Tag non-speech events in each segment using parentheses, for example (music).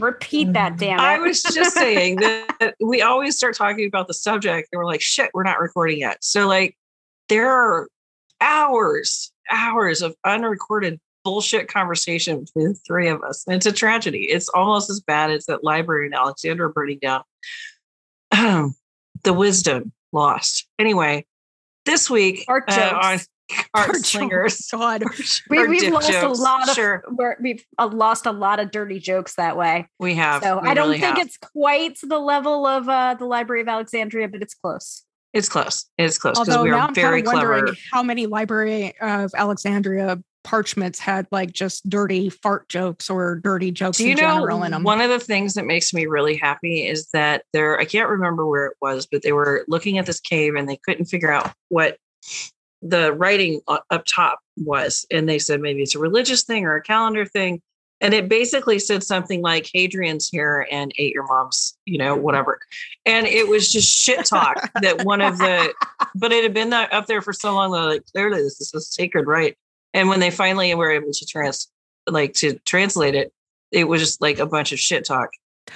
repeat that, damn it. I was just saying that we always start talking about the subject and we're like, shit, we're not recording yet. So, like, there are hours, hours of unrecorded bullshit conversation between the three of us. And it's a tragedy. It's almost as bad as that library in Alexandria burning down. (clears throat) the wisdom lost. Anyway, this week Art uh, jokes. on (laughs) Art Art Slingers. (laughs) God. we, or we've lost jokes. a lot of Sure, we're, we've uh, lost a lot of dirty jokes that way. we have. So We I don't really think have. it's quite to the level of uh, the Library of Alexandria, but it's close. It's close. It's close because Although we now are I'm very kind of wondering clever. how many Library of Alexandria parchments had like just dirty fart jokes or dirty jokes Do you in know general in them. one of the things that makes me really happy is that there I can't remember where it was, but they were looking at this cave and they couldn't figure out what the writing up top was. And they said maybe it's a religious thing or a calendar thing. And it basically said something like Hadrian's here and ate your mom's, you know, whatever. And it was just shit talk that one of the, (laughs) but it had been that up there for so long that like clearly this is a sacred right. And when they finally were able to trans, like to translate it, it was just like a bunch of shit talk.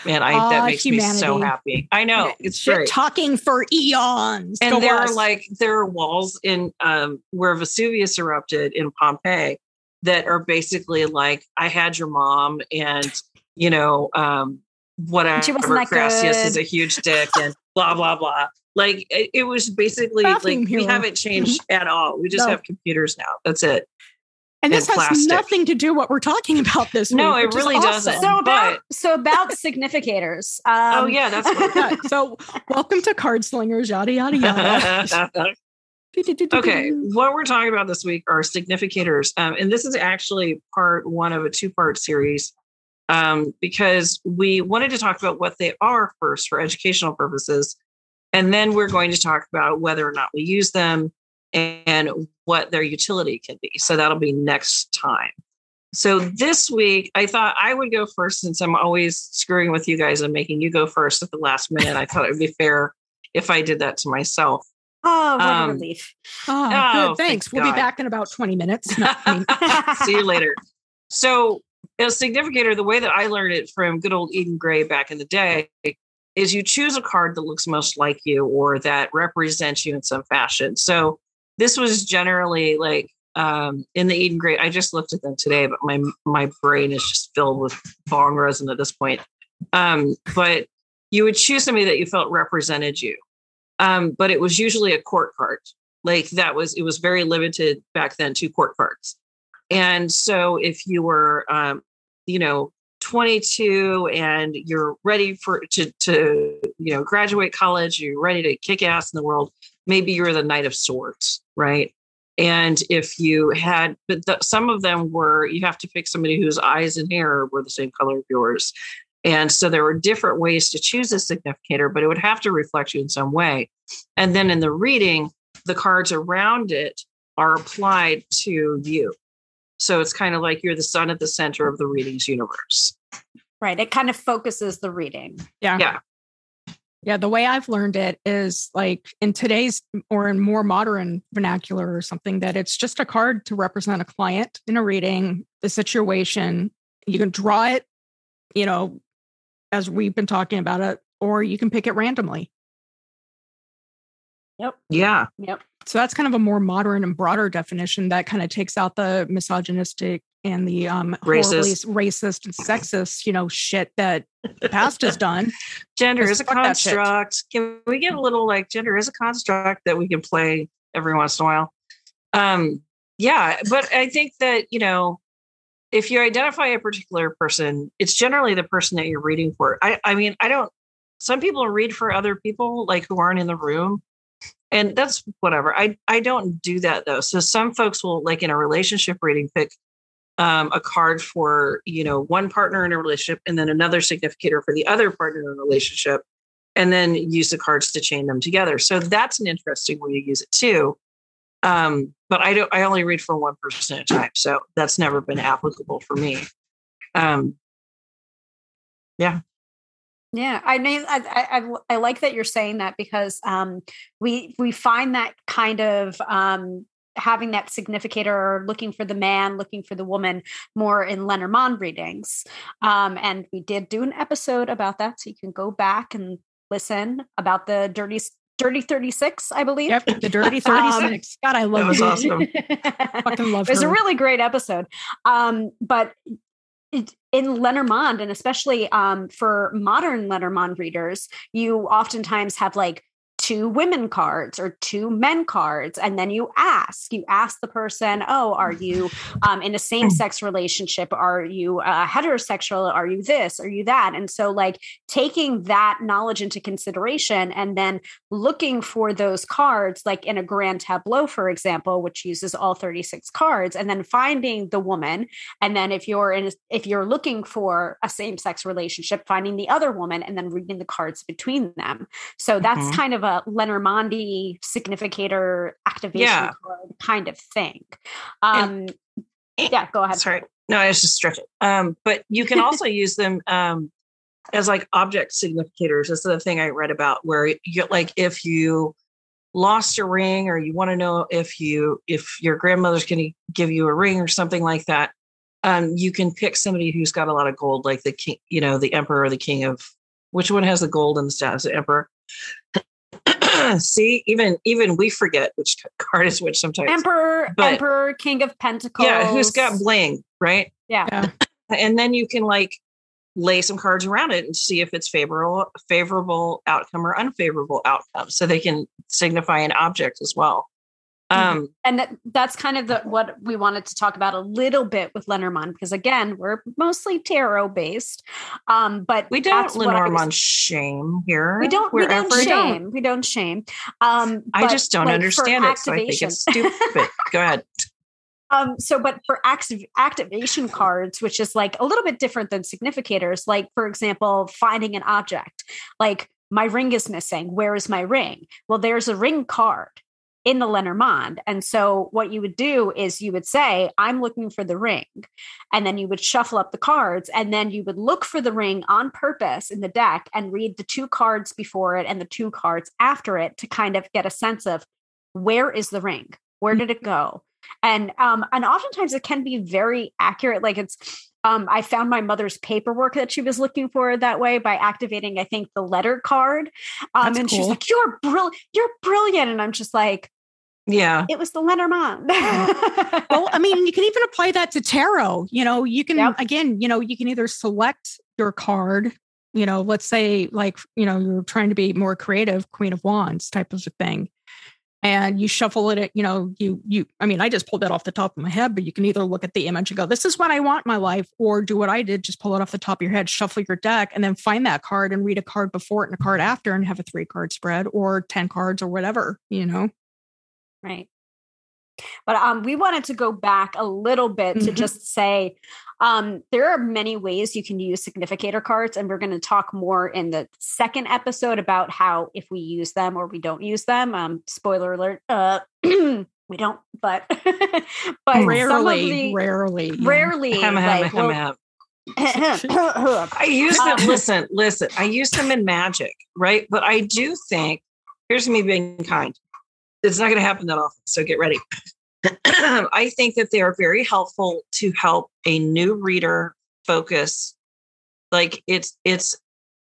And I that makes me so happy. I know it's Shit great. talking for eons. And Go there us. are like there are walls in um where Vesuvius erupted in Pompeii that are basically like I had your mom and you know um whatever She wasn't that Gracias good. is a huge dick and blah blah blah. Like it, it was basically Bathroom like we haven't changed at all. We just No. have computers now. That's it. And this and has plastic. nothing to do what we're talking about this week. No, week, it really awesome. doesn't. So about but- so about significators. (laughs) Um, oh yeah, that's what Yeah, (laughs) so welcome to Card Slingers, yada yada yada. (laughs) okay, what we're talking about this week are significators, um, and this is actually part one of a two-part series um, because we wanted to talk about what they are first for educational purposes, and then we're going to talk about whether or not we use them and what their utility can be. So that'll be next time. So this week, I thought I would go first since I'm always screwing with you guys and making you go first at the last minute. I thought it would be fair if I did that to myself. Oh, what Um, a relief. Oh, Oh, good. Thanks. thank We'll God. be back in about 20 minutes. No, I mean, (laughs) See you later. So, a significator, the way that I learned it from good old Eden Gray back in the day, is you choose a card that looks most like you or that represents you in some fashion. So, this was generally like um, in the Eden Gray. I just looked at them today, but my my brain is just filled with bong resin at this point. Um, but you would choose somebody that you felt represented you. Um, but it was usually a court card. Like that was it was very limited back then to court cards. And so if you were, um, you know, 22 and you're ready for to to you know graduate college, you're ready to kick ass in the world. Maybe you're the Knight of Swords, right? And if you had, but the, some of them were, you have to pick somebody whose eyes and hair were the same color of yours. And so there were different ways to choose a significator, but it would have to reflect you in some way. And then in the reading, the cards around it are applied to you. So it's kind of like you're the sun at the center of the readings universe. Right. It kind of focuses the reading. yeah. Yeah. Yeah. The way I've learned it is like in today's or in more modern vernacular or something that it's just a card to represent a client in a reading, the situation. You can draw it, you know, as we've been talking about it, or you can pick it randomly. Yep. Yeah. Yep. So that's kind of a more modern and broader definition that kind of takes out the misogynistic and the um Racist. racist and sexist, you know, shit that the past has done. Gender is a fuck that shit. construct. Can we get a little like gender is a construct that we can play every once in a while? Um, yeah, but I think that, you know, if you identify a particular person, it's generally the person that you're reading for. I, I mean, I don't, some people read for other people like who aren't in the room. And that's whatever. I, I don't do that though. So some folks will like in a relationship reading pick um, a card for, you know, one partner in a relationship and then another significator for the other partner in a relationship. and then use the cards to chain them together. So that's an interesting way to use it too. Um, but I don't. I only read for one person at a time, so that's never been applicable for me. Um, yeah. Yeah, I mean, I, I, I like that you're saying that because um, we we find that kind of um, having that significator or looking for the man, looking for the woman more in Lenormand readings. Um, and we did do an episode about that. So you can go back and listen about the dirty Dirty 36, I believe. Yep, the Dirty (laughs) 36. Um, God, I love that was it. awesome. (laughs) Fucking love It was her. a really great episode. Um, but it, in Lenormand, and especially um, for modern Lenormand readers, you oftentimes have like two women cards or two men cards and then you ask you ask the person oh are (laughs) you um, in a same-sex relationship? Are you uh, heterosexual? Are you this? Are you that? And so like taking that knowledge into consideration and then looking for those cards like in a grand tableau for example which uses all 36 cards and then finding the woman and then if you're in if you're looking for a same-sex relationship finding the other woman and then reading the cards between them. So that's Mhm. kind of a Lenormandi significator activation Yeah. card kind of thing. Um, yeah, go ahead. Sorry. No, I was just stretching. Um, but you can also (laughs) use them um, as like object significators. That's the thing I read about where you like if you lost a ring or you want to know if you if your grandmother's going to give you a ring or something like that. Um, you can pick somebody who's got a lot of gold, like the king, you know, the emperor or the king of which one has the gold and the status, the emperor. See, even even we forget which (laughs) card is which sometimes. Emperor, But- Emperor, King of Pentacles. yeah, who's got bling, right? Yeah. Yeah. (clears throat) and then you can like lay some cards around it and see if it's favorable favorable outcome or unfavorable outcome so they can signify an object as well um and that, that's kind of the, what we wanted to talk about a little bit with Lenormand because again we're mostly tarot based. Um but we don't what was- lenormand shame here. We don't we don't shame. We don't shame. Um i just don't like, understand it so i think it's (laughs) stupid. Go ahead. Um, so, but for active activation cards, which is like a little bit different than significators, like for example, finding an object, like my ring is missing. Where is my ring? Well, there's a ring card in the Lenormand. And so what you would do is you would say, I'm looking for the ring. And then you would shuffle up the cards and then you would look for the ring on purpose in the deck and read the two cards before it and the two cards after it to kind of get a sense of where is the ring? Where did it go? And um, and oftentimes it can be very accurate. Like it's um, I found my mother's paperwork that she was looking for that way by activating, I think, the letter card. Um, and she's like, "You're brilliant! You're brilliant!" And I'm just like, yeah "It was the Lenormand." (laughs) Oh. well, I mean, you can even apply that to tarot. You know, you can Yep. again, you know, you can either select your card. You know, let's say like you know you're trying to be more creative, Queen of Wands type of a thing, and you shuffle it. You know, you you. I mean, I just pulled that off the top of my head, but you can either look at the image and go, "This is what I want in my life," or do what I did, just pull it off the top of your head, shuffle your deck, and then find that card and read a card before it and a card after, and have a three card spread or ten cards or whatever. You know. Right. But um, we wanted to go back a little bit to Mhm. just say um, there are many ways you can use significator cards, and we're going to talk more in the second episode about how if we use them or we don't use them. Um, spoiler alert: uh, (clears throat) we don't, but (laughs) but rarely, the- rarely, rarely, Hem, like, hem, we'll-. (clears throat) I use them. (laughs) Um, listen, listen. I use them in magic, right? But I do think here's me being kind. It's not going to happen that often, so get ready. (clears throat) I think that they are very helpful to help a new reader focus. Like it's it's.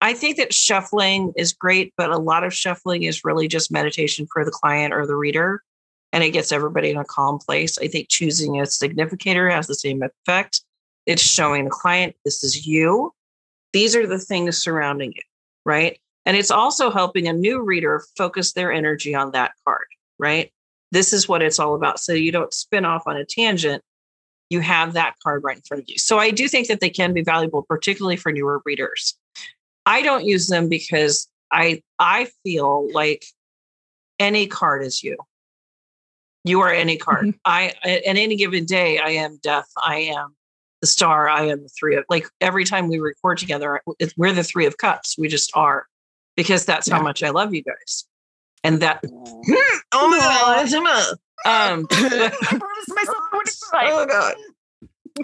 I think that shuffling is great, but a lot of shuffling is really just meditation for the client or the reader, and it gets everybody in a calm place. I think choosing a significator has the same effect it's showing the client this is you these are the things surrounding you right and it's also helping a new reader focus their energy on that card right? This is what it's all about so you don't spin off on a tangent. You have that card right in front of you. So i do think that they can be valuable particularly for newer readers. I don't use them because i i feel like any card is you. You are any card. Mhm. i at any given day i am death i am the star i am the three of like every time we record together we're the three of cups we just are because that's how much I love you guys. And that (laughs) oh my god, um (laughs) (laughs) oh god.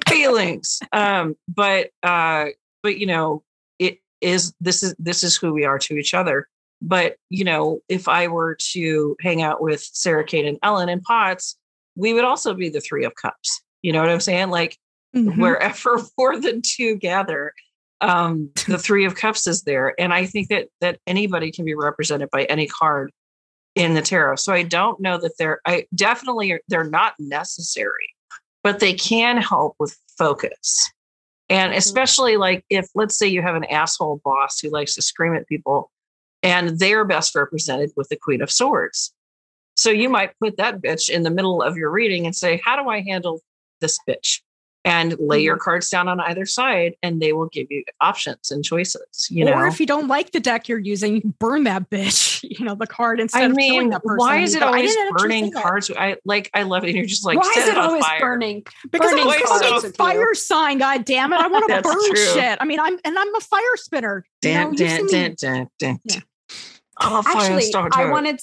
Feelings. Um but uh but you know it is this is this is who we are to each other. But you know if i were to hang out with sarah kate and ellen and potts we would also be the three of cups. You know what i'm saying? Like Mhm. wherever more than two gather um the three of cups is there. And i think that that anybody can be represented by any card in the tarot. So i don't know that they're i definitely are- they're not necessary but they can help with focus. And Mhm. especially like if let's say you have an asshole boss who likes to scream at people and they're best represented with the queen of swords. So you might put that bitch in the middle of your reading and say how do i handle this bitch and lay your mm-hmm. cards down on either side and they will give you options and choices you or know if you don't like the deck you're using, you burn that bitch, (laughs) you know, the card instead I of killing mean, that person. why is it always burning cards? I like, I love it. And you're just like, Why set is it on always fire. burning? Because I'm burning a cards fucking with fire sign, god damn it. I want (laughs) to burn true. shit. I mean, I'm and I'm a fire spinner. you know, Dun, you've dun, dun, dun, dun, Yeah. Oh, Actually. I wanted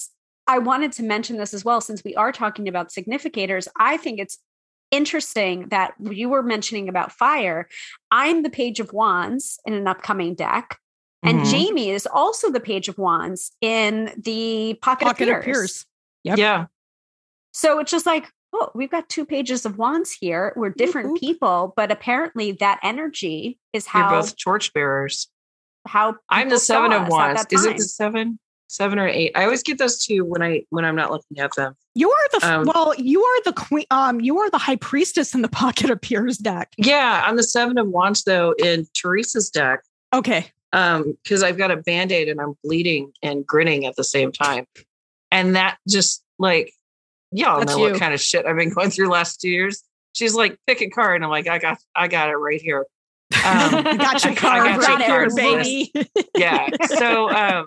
I wanted to mention this as well since we are talking about significators. I think it's interesting that you were mentioning about fire. I'm the page of wands in an upcoming deck. And Mhm. Jamie is also the page of wands in the pocket, Pocket of of Peers. Peers. Yep. Yeah. So it's just like, oh, we've got two pages of wands here. We're different whoop. people, but apparently that energy is how. You're how both torchbearers. how I'm the seven of us wands. that Is it the seven? Seven or eight? I always get those two when I when I'm not looking at them. You are the Um, well, you are the queen um you are the high priestess in the (laughs) Pocket of Peers deck. Yeah, I'm the seven of wands though in Teresa's deck. Okay. um because i've got a band-aid and i'm bleeding and grinning at the same time and that just like y'all That's know you. what kind of shit i've been going through last two years she's like pick a card and i'm like i got i got it right here (laughs) um, got your (laughs) I card got right your here, baby. yeah so um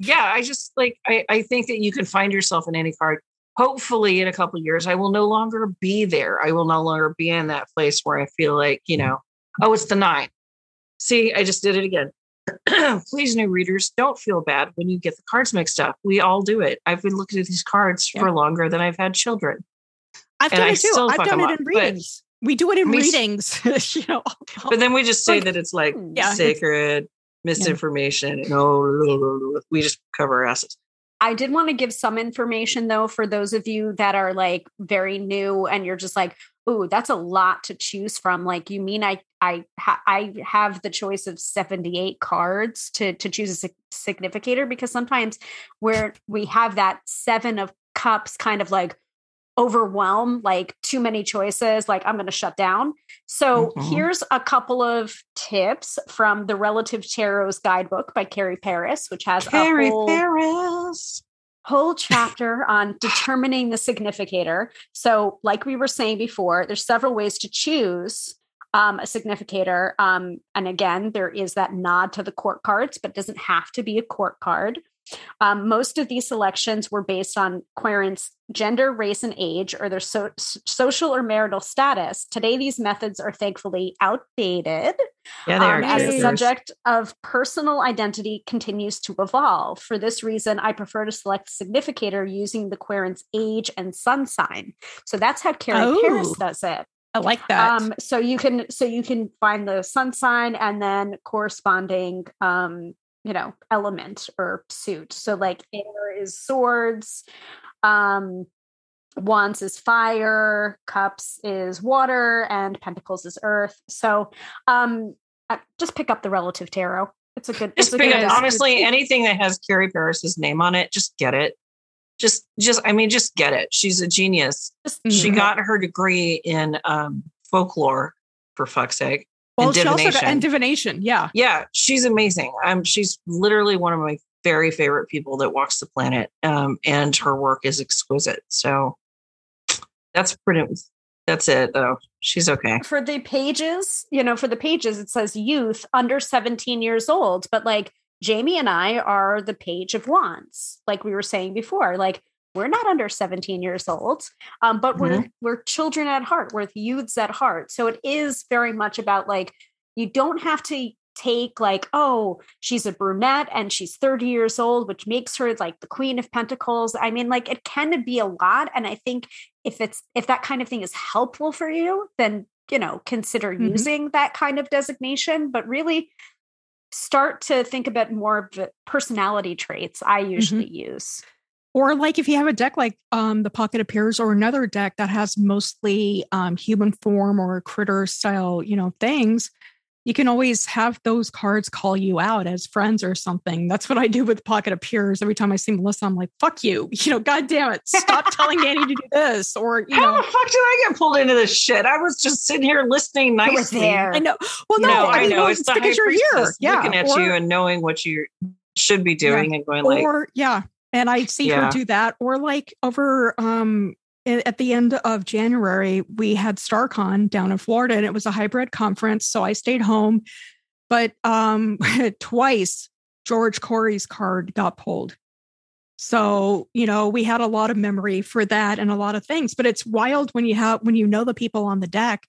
yeah i just like I, I think that you can find yourself in any card hopefully in a couple of years i will no longer be there i will no longer be in that place where i feel like you know oh it's the nine see i just did it again (clears throat) please new readers don't feel bad when you get the cards mixed up we all do it i've been looking at these cards for longer than i've had children I've And done I it too. I've done it up, in readings. We do it in We readings, (laughs) you know. but then we just (laughs) say Like- that it's like. Yeah, sacred misinformation and (laughs) oh we just cover our asses. I did want to give some information though for those of you that are like very new and you're just like, "Ooh, that's a lot to choose from." Like, you mean I I ha- I have the choice of 78 cards to to choose a sig- significator? Because sometimes where we have that 7 of cups kind of like overwhelm like too many choices like i'm going to shut down so Mhm. here's a couple of tips from the relative tarot's guidebook by carrie paris which has Carrie a whole Paris. whole (laughs) chapter on determining the significator. So, like we were saying before, there's several ways to choose um, a significator. Um, and again, there is that nod to the court cards, but it doesn't have to be a court card. Um, most of these selections were based on querents' gender, race, and age, or their so- social or marital status. Today, these methods are thankfully outdated Yeah, they are um, as the subject of personal identity continues to evolve. For this reason, I prefer to select significator using the querent's age and sun sign. So that's how Paris Oh. does it. I like that. Um, so you can so you can find the sun sign and then corresponding um, you know, element or suit. So like air is swords, um, wands is fire, cups is water, and pentacles is earth. So um uh, just pick up the relative tarot. It's a good Just it's a pick good it. Honestly, anything that has Carrie Paris's name on it, just get it. Just, just, I mean, just get it. She's a genius. Just- She Mhm. got her degree in um, folklore, for fuck's sake. Well, and she also got divination. and divination. Yeah. Yeah, she's amazing. Um, she's literally one of my very favorite people that walks the planet. Um, and her work is exquisite. So that's pretty. That's it, though. She's okay. for the pages, you know, for the pages, it says youth under 17 years old. But like Jamie and I are the page of wands, like we were saying before. Like we're not under 17 years old, um, but we're we're children at heart. We're youths at heart. So it is very much about like you don't have to take like, oh, she's a brunette and she's 30 years old, which makes her like the queen of pentacles. I mean, like it can be a lot. And I think if it's if that kind of thing is helpful for you, then you know, consider mm-hmm. using that kind of designation. But really start to think about more of the personality traits I usually mm-hmm. use. Or like if you have a deck like um, the Pocket of Peers or another deck that has mostly um, human form or critter style, you know, things, you can always have those cards call you out as friends or something. That's what I do with Pocket of Peers. Every time I see Melissa, I'm like, fuck you. (laughs) You know, God damn it. Stop telling Danny to do this. Or, you How know. the fuck did I get pulled into this shit? I was just sitting here listening nicely. There. I know. Well, no, no I, I know. Well, it's, it's because you're here. Yeah. Looking at or, you and knowing what you should be doing yeah. and going like. Or, yeah. And I see yeah. her do that. Or like over um at the end of January, we had StarCon down in Florida and it was a hybrid conference. So I stayed home but um, (laughs) twice George Corey's card got pulled. So, you know, we had a lot of memory for that and a lot of things, but it's wild when you have when you know the people on the deck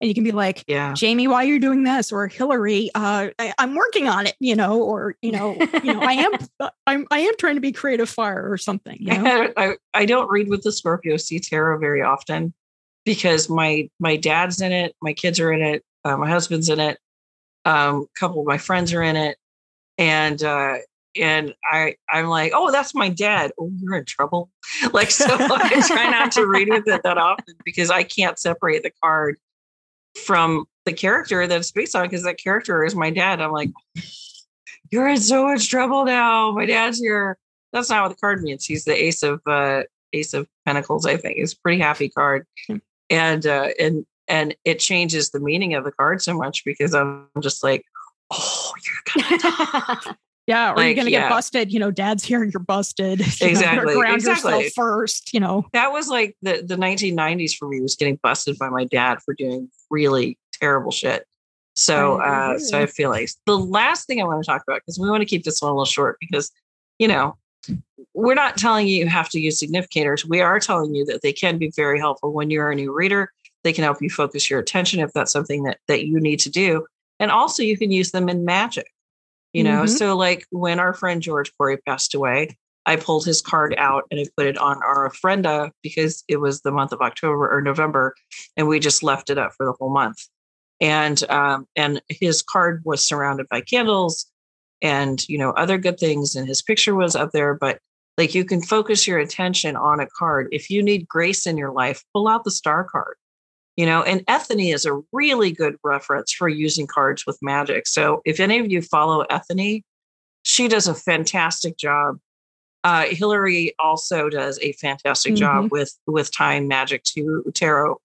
and you can be like, yeah, Jamie, why are you doing this? Or Hillary, uh, I, am working on it, you know, or you know, you know, I am (laughs) I'm I am trying to be creative fire or something. You know? (laughs) I, I don't read with the Scorpio C tarot very often because my my dad's in it, my kids are in it, uh, my husband's in it. Um, a couple of my friends are in it, and uh, and I I'm like, oh, that's my dad. Oh, you're in trouble. (laughs) Like so, (laughs) I try not to read it that that often because I can't separate the card from the character that it's based on because that character is my dad. I'm like, you're in so much trouble now. My dad's here. That's not what the card means. He's the ace of uh, ace of pentacles. I think it's a pretty happy card, hmm. and uh, and and it changes the meaning of the card so much because I'm just like, oh, you're gonna (laughs) Yeah, or like, you're gonna yeah. get busted. You know, dad's here, and you're busted. (laughs) You exactly. ground exactly. yourself first. You know, that was like the the 1990s for me was getting busted by my dad for doing really terrible shit. So, uh, so I feel like the last thing I want to talk about because we want to keep this one a little short because, you know, we're not telling you you have to use significators. We are telling you that they can be very helpful when you're a new reader they can help you focus your attention if that's something that that you need to do. And also you can use them in magic. You know, mm-hmm. so like when our friend George Corey passed away, I pulled his card out and I put it on our ofrenda because it was the month of October or November, and we just left it up for the whole month. And um, and his card was surrounded by candles and you know other good things, and his picture was up there. But like you can focus your attention on a card. If you need grace in your life, pull out the star card you know and Ethony is a really good reference for using cards with magic so if any of you follow Ethony she does a fantastic job uh, hillary also does a fantastic mm-hmm. job with with tying magic to tarot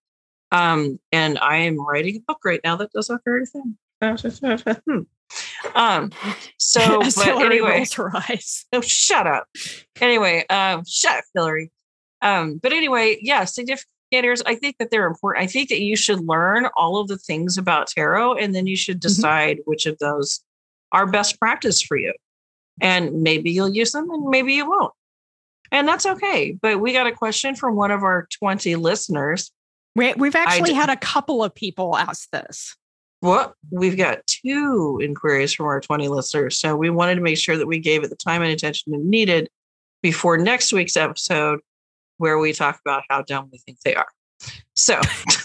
um, and i am writing a book right now that does that very thing hmm. (laughs) um so (laughs) but Hillary anyway rolls her eyes. oh shut up anyway um shut up hillary um but anyway yeah significant indicators, I think that they're important. I think that you should learn all of the things about tarot and then you should mm-hmm. decide mm-hmm. which of those are best practice for you. And maybe you'll use them and maybe you won't. And that's okay. But we got a question from one of our 20 listeners. We, we've actually had a couple of people ask this. Well, We've got two inquiries from our 20 listeners. So we wanted to make sure that we gave it the time and attention it needed before next week's episode where we talk about how dumb we think they are. So (laughs)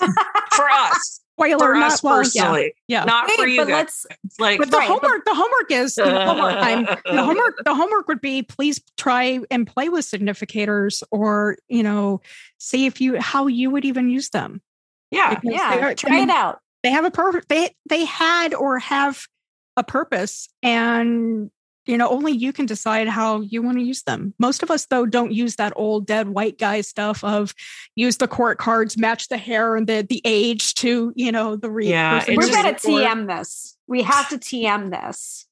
for us, (laughs) Spoiler, for not, us personally, yeah, yeah. not for you guys. Let's like, but the right, homework, but- the homework is the homework. I'm, the (laughs) homework. The homework would be please try and play with significators, or you know, see if you how you would even use them. Yeah, because yeah. Are, try I mean, it out. They have a purpose. They they had or have a purpose, and you know only you can decide how you want to use them most of us though don't use that old dead white guy stuff of use the court cards match the hair and the the age to you know the read yeah we're gonna tm this we have to tm this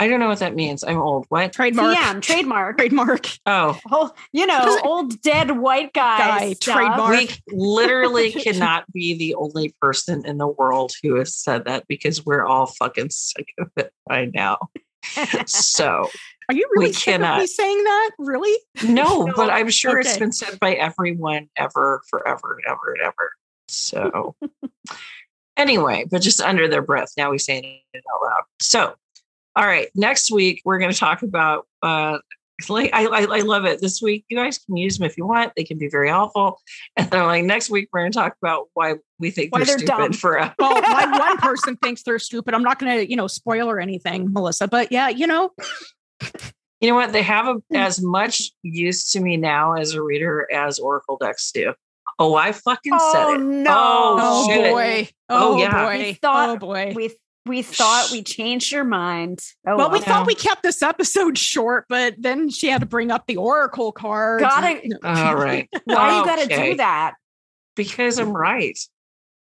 I don't know what that means. I'm old. What? Trademark. TM, trademark. Trademark. Oh. oh you know, old dead white guy. guy trademark. We literally (laughs) cannot be the only person in the world who has said that because we're all fucking sick of it by now so are you really cannot, saying that? Really? No, no. (laughs) but I'm sure okay. it's been said by everyone ever, forever, and ever and ever. So (laughs) Anyway, but just under their breath. Now we say it out loud. So, all right, next week we're going to talk about. Uh, like I, I, I love it. This week, you guys can use them if you want. They can be very helpful. And then like next week, we're going to talk about why we think Why they're, they're stupid dumb. for a well, why (laughs) one person thinks they're stupid. I'm not going to, you know, spoil or anything, Melissa. But yeah, you know, You know what? They have a, hmm. as much use to me now as a reader as Oracle decks do. Oh, I fucking said Oh it. no! Oh, oh shit. boy, Oh, oh, yeah. boy, We thought oh boy. we we thought we changed your mind. Oh, well, we well. thought we kept this episode (laughs) short, but then she had to bring up the Oracle card. Got it. All (laughs) right. (laughs) Why you got to do that? Because I'm right.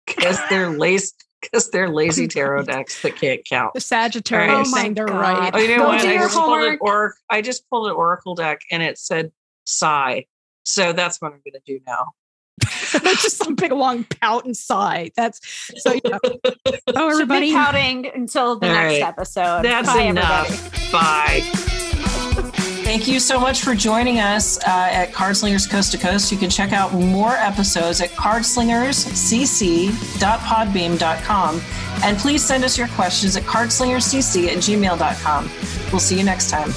Because they're lazy. Because they're lazy tarot decks that can't count. The Sagittarius Oh my saying they're God. right. Oh, you know Go what? I your just pulled an or I just pulled an Oracle deck and it said sigh. So that's what I'm gonna do now. (laughs) There's just some big long pout and sigh. That's so. Yeah. (laughs) Oh, Should be everybody. pouting until the All next right. episode. That's Bye, enough. everybody. Bye. Thank you so much for joining us uh, at Cardslingers Coast to Coast. You can check out more episodes at cardslingerscc.podbean.com. And please send us your questions at cardslingerscc at gmail.com. We'll see you next time.